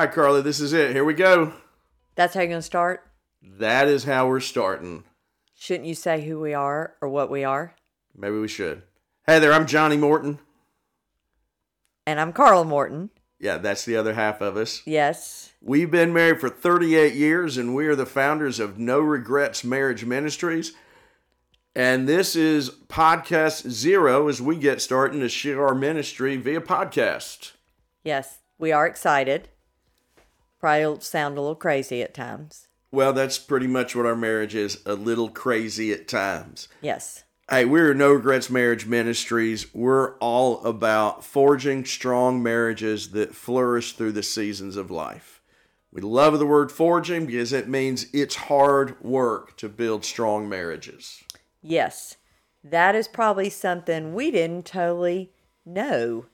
right, Carly, this is it. Here we go. That's how you're going to start? That is how we're starting. Shouldn't you say who we are or what we are? Maybe we should. Hey there, I'm Johnny Morton. And I'm Carl Morton. Yeah, that's the other half of us. Yes. We've been married for 38 years, and we are the founders of No Regretz Marriage Ministries. And this is podcast zero as we get starting to share our ministry via podcast. Yes, we are excited. Probably sound a little crazy at times. Well, that's pretty much what our marriage is a little crazy at times. Yes. Hey, we're No Regretz Marriage Ministries. We're all about forging strong marriages that flourish through the seasons of life. We love the word forging because it means it's hard work to build strong marriages. Yes. That is probably something we didn't totally know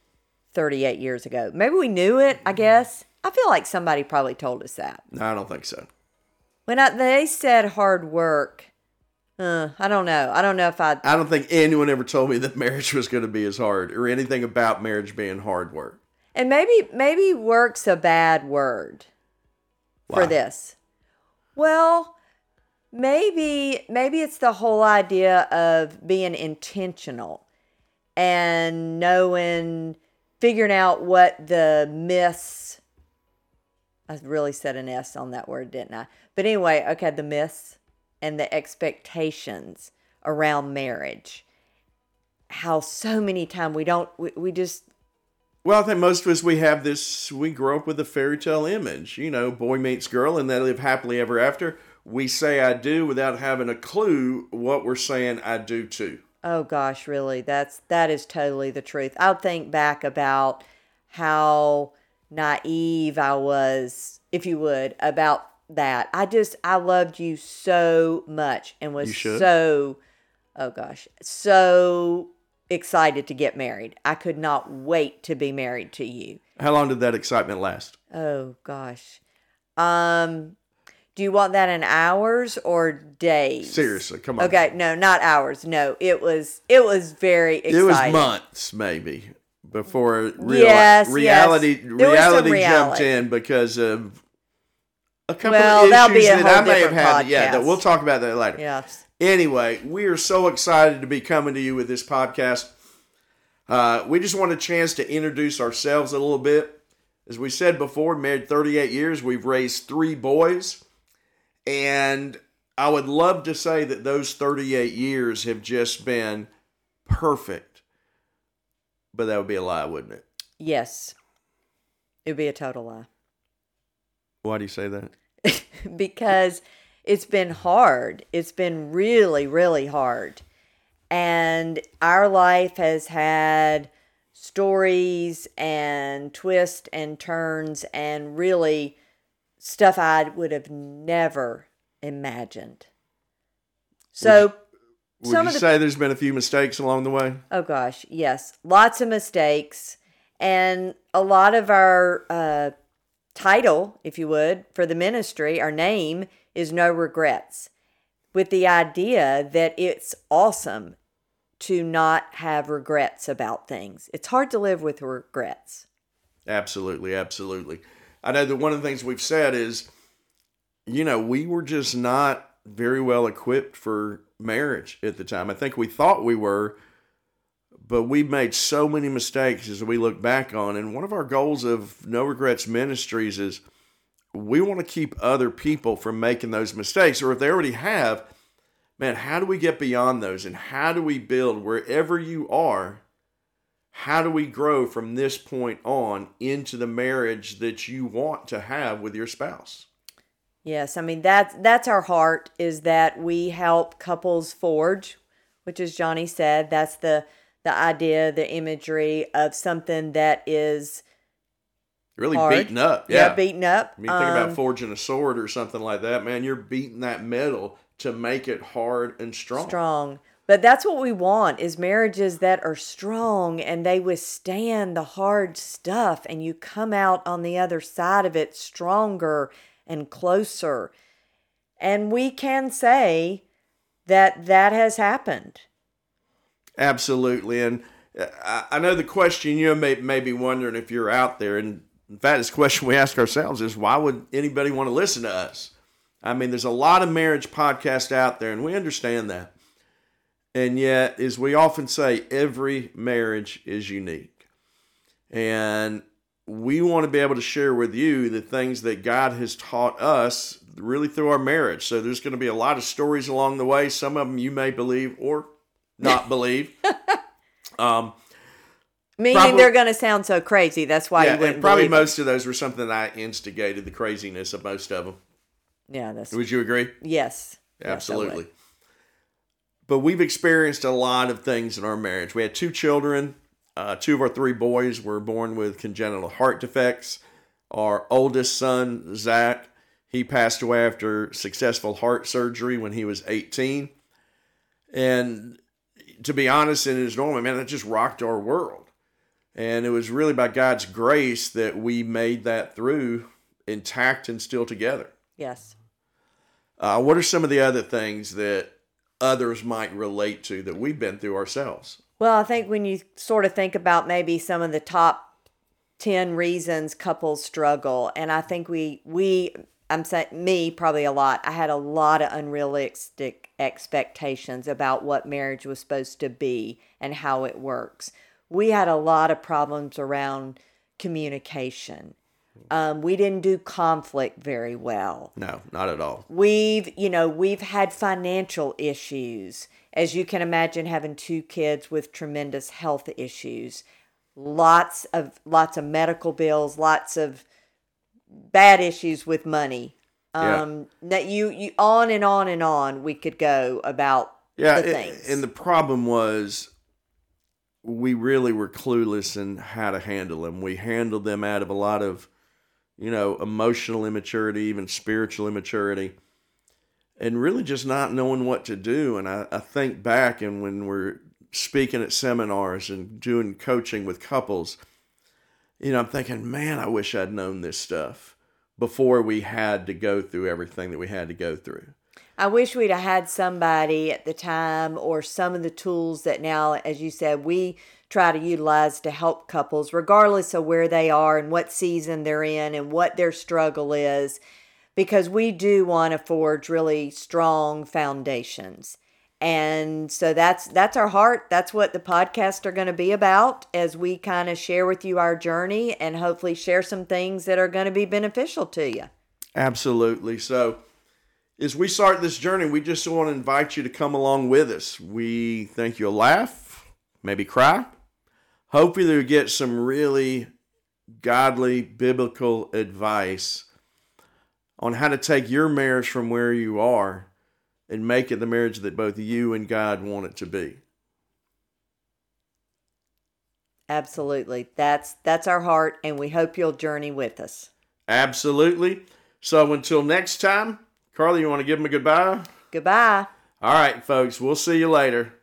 38 years ago. Maybe we knew it, I guess. I feel like somebody probably told us that. No, I don't think so. When I, they said hard work, uh, I don't know. I don't know if I. I don't think anyone ever told me that marriage was going to be as hard or anything about marriage being hard work. And maybe maybe work's a bad word Why? for this. Well, maybe maybe it's the whole idea of being intentional and knowing figuring out what the myths I really said an S on that word, didn't I? But anyway, okay, the myths and the expectations around marriage. How so many times we don't we, we just Well, I think most of us we have this. We grow up with a fairy tale image. You know, boy meets girl, and they live happily ever after. We say "I do" without having a clue what we're saying "I do" to. Oh gosh, really? That's that is totally the truth. I'll think back about how naive I was, if you would, about that. I just I loved you so much and was so oh gosh, so excited to get married. I could not wait to be married to you. How long did that excitement last? Oh gosh. Um do you want that in hours or days? Seriously, come on. Okay, no, not hours. No, it was it was very exciting. It was months, maybe, before real, Yes, yes. reality was some reality, jumped in because of a couple Well, of issues that I may have had. Yeah, that we'll talk about that later. Yes. Anyway, we are so excited to be coming to you with this podcast. Uh, we just want a chance to introduce ourselves a little bit. As we said before, married 38 years, we've raised three boys. And I would love to say that those 38 years have just been perfect. But that would be a lie, wouldn't it? Yes. It would be a total lie. Why do you say that? because it's been hard. It's been really, really hard. And our life has had stories and twists and turns and really stuff I would have never imagined. So, Would some you the say there's been a few mistakes along the way? Oh gosh, yes, lots of mistakes, and a lot of our uh, title, if you would, for the ministry, our name is No Regretz, with the idea that it's awesome to not have regrets about things. It's hard to live with regrets. Absolutely, absolutely. I know that one of the things we've said is, you know, we were just not very well equipped for marriage at the time. I think we thought we were, but we made so many mistakes as we look back on. And one of our goals of No Regretz Ministries is we want to keep other people from making those mistakes, or if they already have, man, how do we get beyond those? And how do we build wherever you are? How do we grow from this point on into the marriage that you want to have with your spouse? Yes, I mean that's that's our heart is that we help couples forge, which as Johnny said, that's the the idea, the imagery of something that is Really hard. beaten up. Yeah, Yeah. beaten up. I mean, think about Um, forging a sword or something like that, man. You're beating that metal to make it hard and strong. strong. But that's what we want is marriages that are strong and they withstand the hard stuff and you come out on the other side of it stronger and closer. And we can say that that has happened. Absolutely. And uh, I know the question you may, may be wondering if you're out there, and In fact, this question we ask ourselves is why would anybody want to listen to us? I mean, there's a lot of marriage podcasts out there, and we understand that. And yet, as we often say, every marriage is unique. And we want to be able to share with you the things that God has taught us really through our marriage. So there's going to be a lot of stories along the way. Some of them you may believe or not believe. Um, Meaning Probably- they're going to sound so crazy. That's why yeah, you wouldn't and probably believe it. most of those were something that I instigated the craziness of most of them. Yeah, that's Would you agree? yes, Yes, Absolutely. but we've experienced a lot of things in our marriage. We had two children. Uh, two of our three boys were born with congenital heart defects. Our oldest son, Zach, he passed away after successful heart surgery when he was 18. And to be honest, in his normal, man, that just rocked our world. And it was really by God's grace that we made that through intact and still together. Yes. Uh, what are some of the other things that others might relate to that we've been through ourselves? Well, I think when you sort of think about maybe some of the top 10 reasons couples struggle, and I think we, we, I'm saying me probably a lot, I had a lot of unrealistic expectations about what marriage was supposed to be and how it works. We had a lot of problems around communication. Um, we didn't do conflict very well No, not at all. we've you know we've had financial issues as you can imagine having two kids with tremendous health issues lots of lots of medical bills lots of bad issues with money Yeah. um that you you on and on and on we could go about Yeah, the and the problem was we really were clueless in how to handle them. We handled them out of a lot of, you know, emotional immaturity, even spiritual immaturity, and really just not knowing what to do. And I, I think back and when we're speaking at seminars and doing coaching with couples, you know, I'm thinking, man, I wish I'd known this stuff before we had to go through everything that we had to go through. I wish we'd have had somebody at the time or some of the tools that now, as you said, we try to utilize to help couples, regardless of where they are and what season they're in and what their struggle is, because we do want to forge really strong foundations. And so that's that's our heart. That's what the podcasts are going to be about as we kind of share with you our journey and hopefully share some things that are going to be beneficial to you. Absolutely. So, as we start this journey, we just want to invite you to come along with us. We think you'll laugh, maybe cry. Hopefully, you'll get some really godly biblical advice on how to take your marriage from where you are and make it the marriage that both you and God want it to be. Absolutely. That's that's our heart and we hope you'll journey with us. Absolutely. So, until next time, Carly, you want to give them a goodbye? Goodbye. All right, folks, we'll see you later.